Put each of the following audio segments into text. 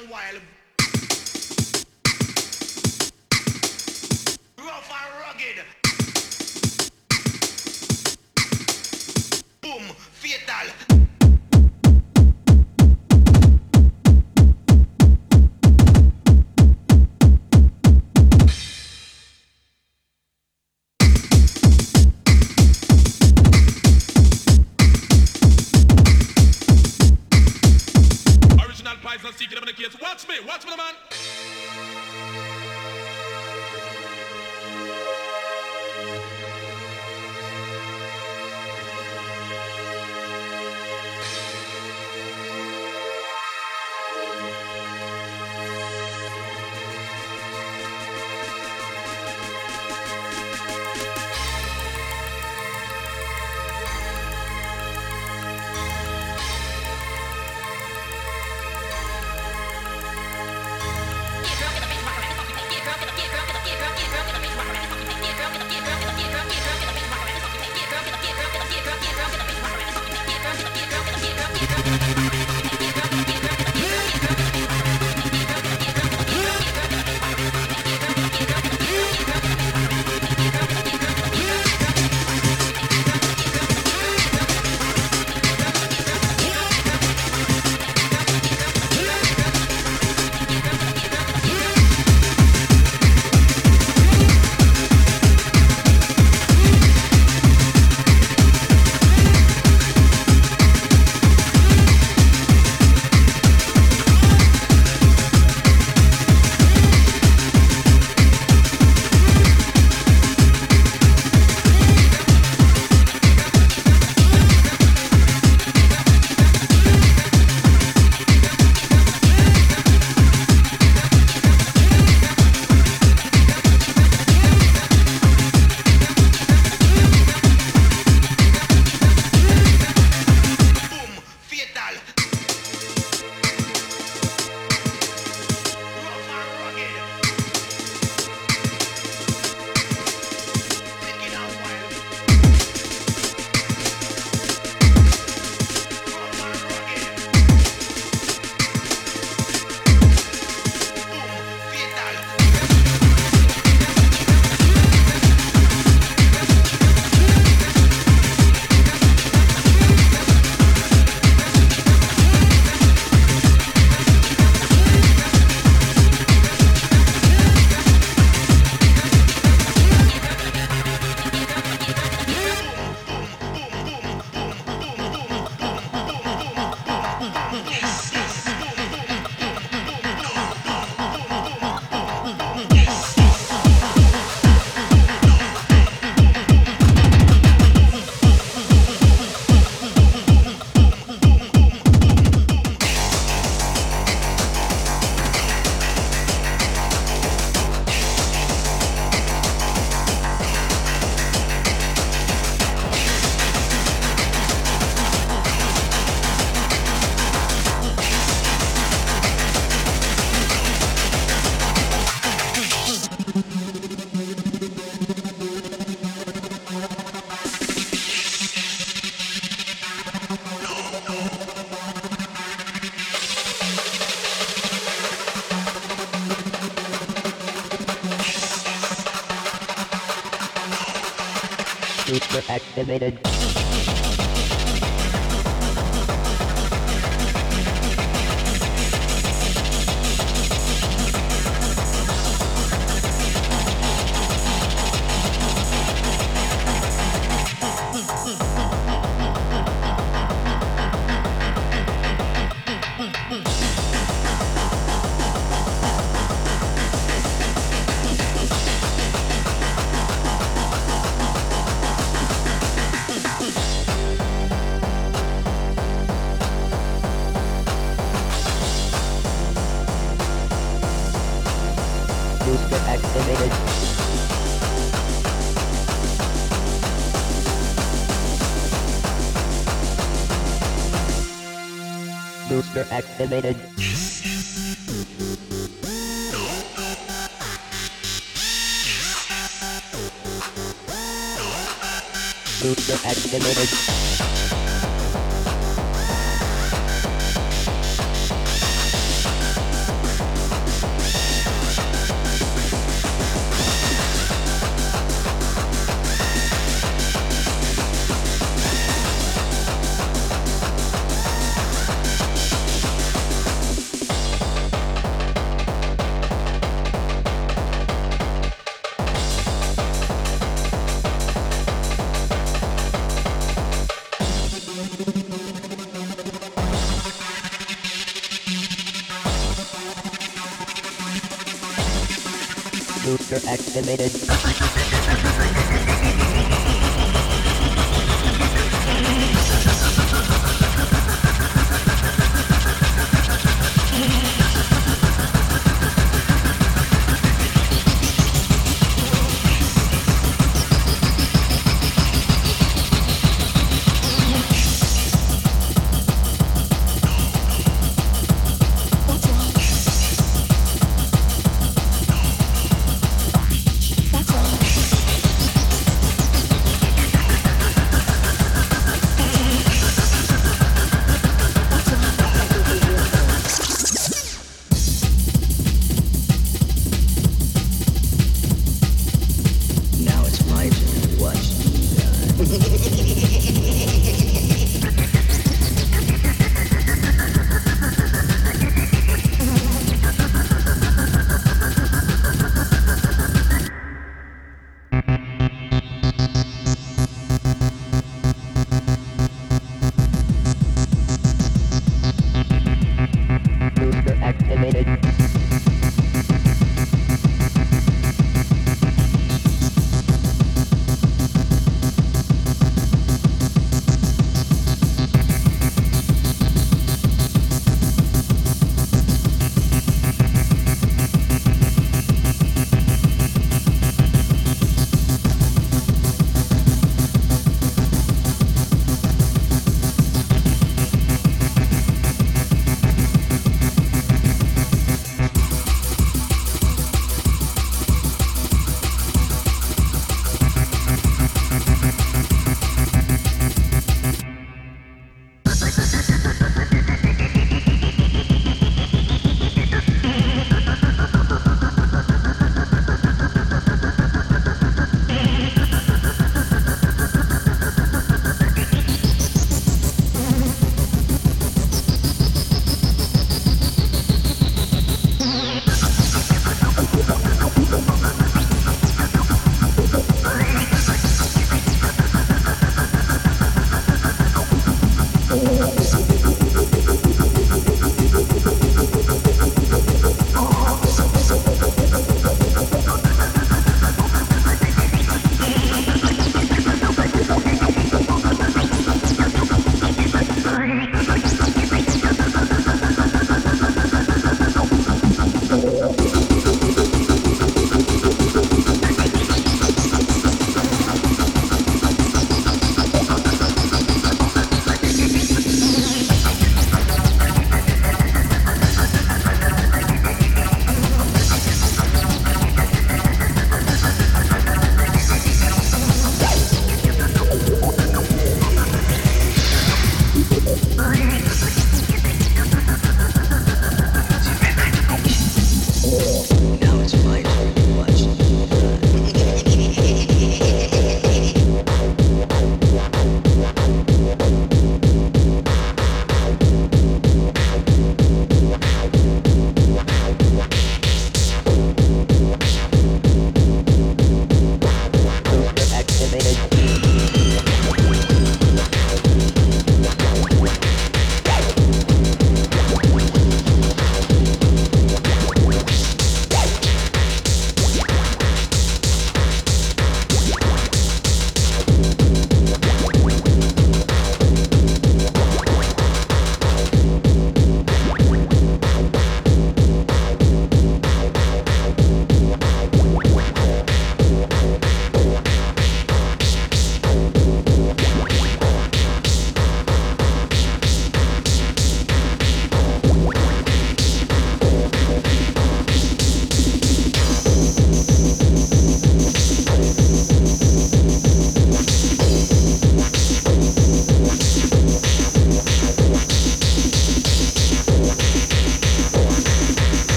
and wild. Rough and rugged. Boom, fatal. feature activated. Booster activated. Activated.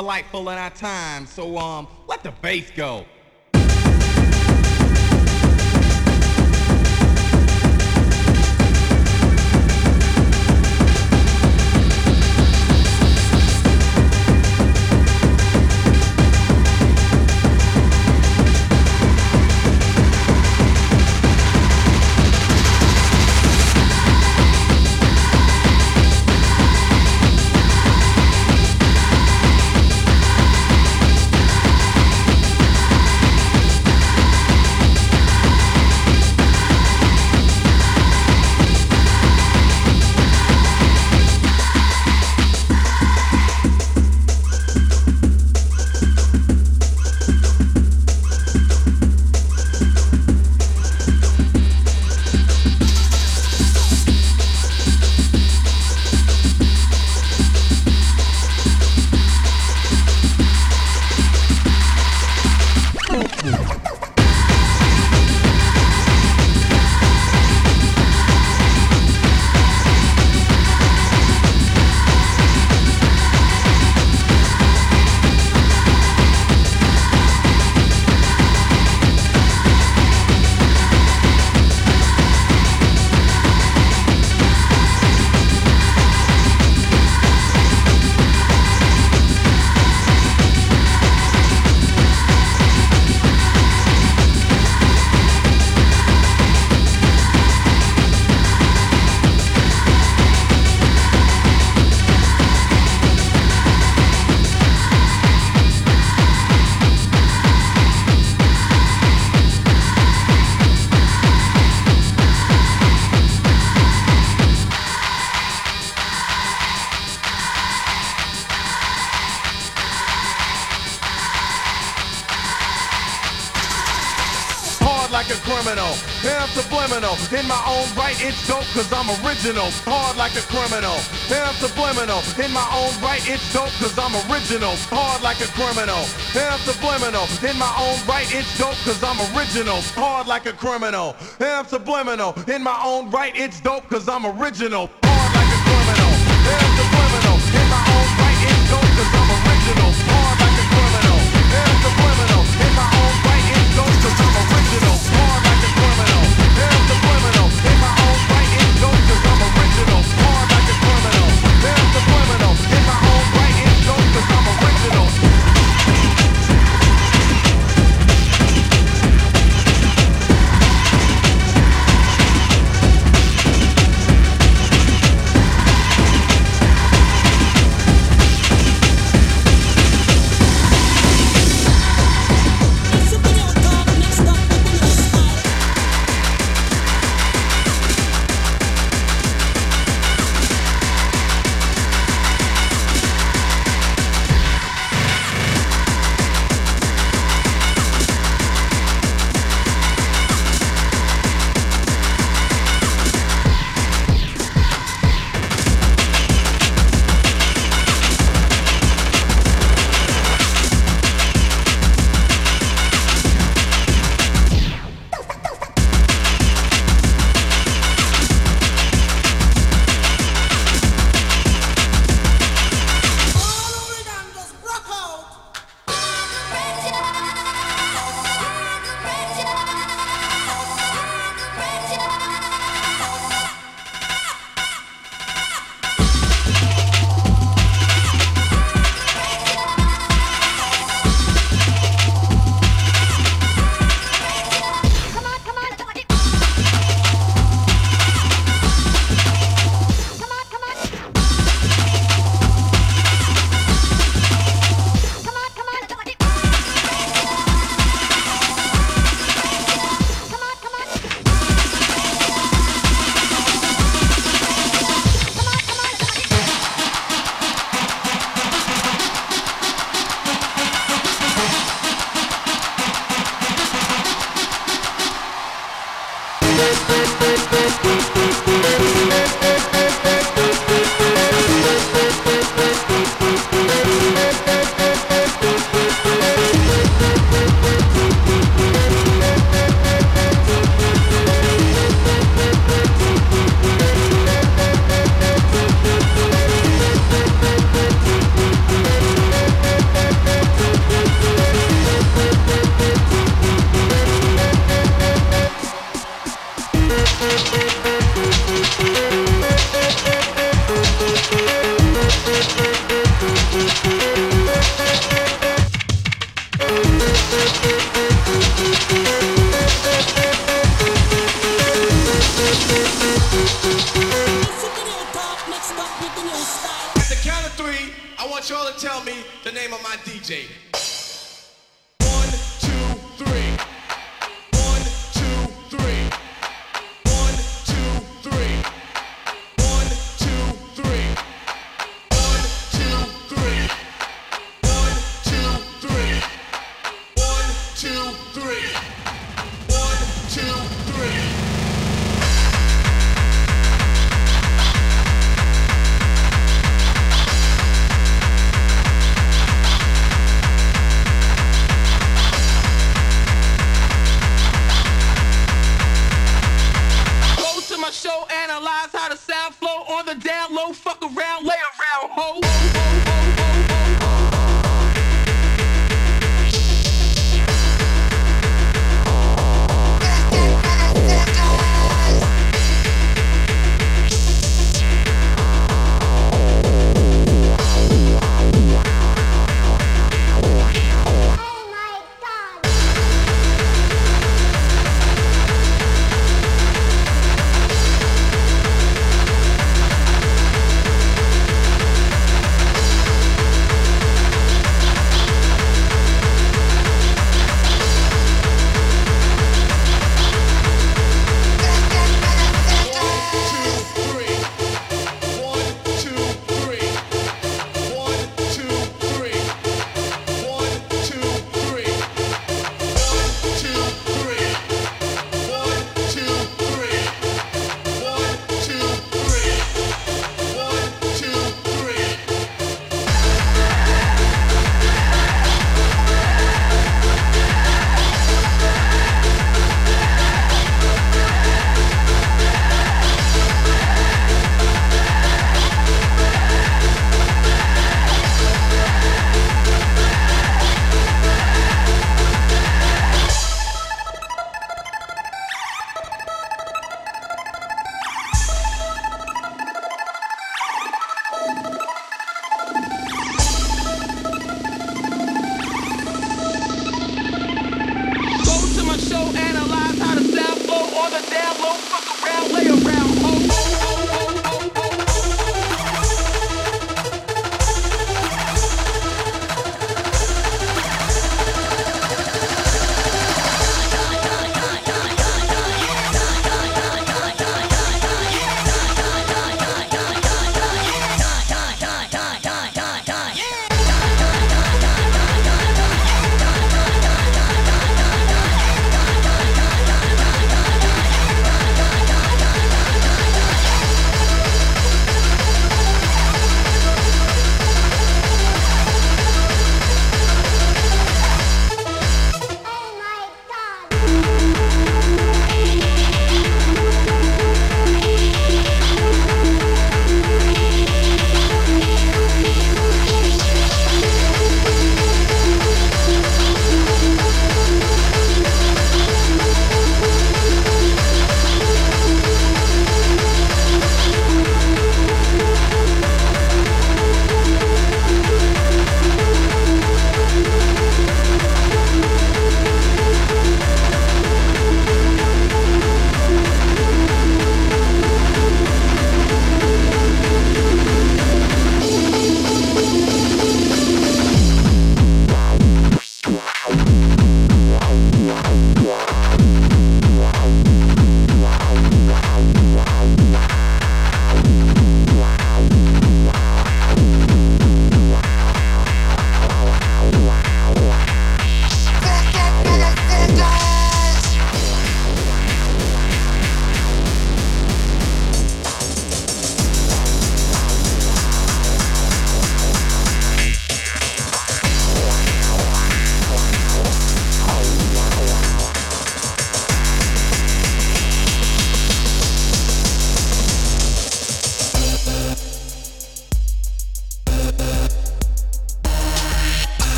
Delightful in our time. So um, let the bass go. It's dope cause I'm original. Hard like a criminal, yeah, I'm subliminal. In my own right, it's dope cause I'm original. Hard like a criminal, yeah, I'm subliminal. In my own right, it's dope cause I'm original. Hard like a criminal, yeah, I'm subliminal. In my own right, it's dope cause I'm original.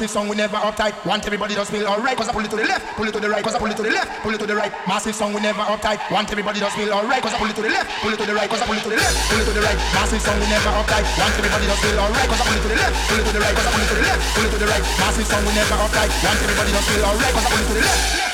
Massive song, we never uptight. Want everybody to feel alright. Cause I pull it to the left, pull it to the right. Cause I pull it to the left, pull it to the right. Massive song, we never uptight. Want everybody to feel alright. Cause I pull it to the left, pull it to the right. Cause I pull it to the left, pull it to the right. Massive song, we never uptight. Want everybody just feel alright. Cause I pull it to the left, pull it to the right. Cause I pull it to the left, pull it to the right. Massive song, we never uptight. Want everybody just feel alright. Cause I pull it to the left.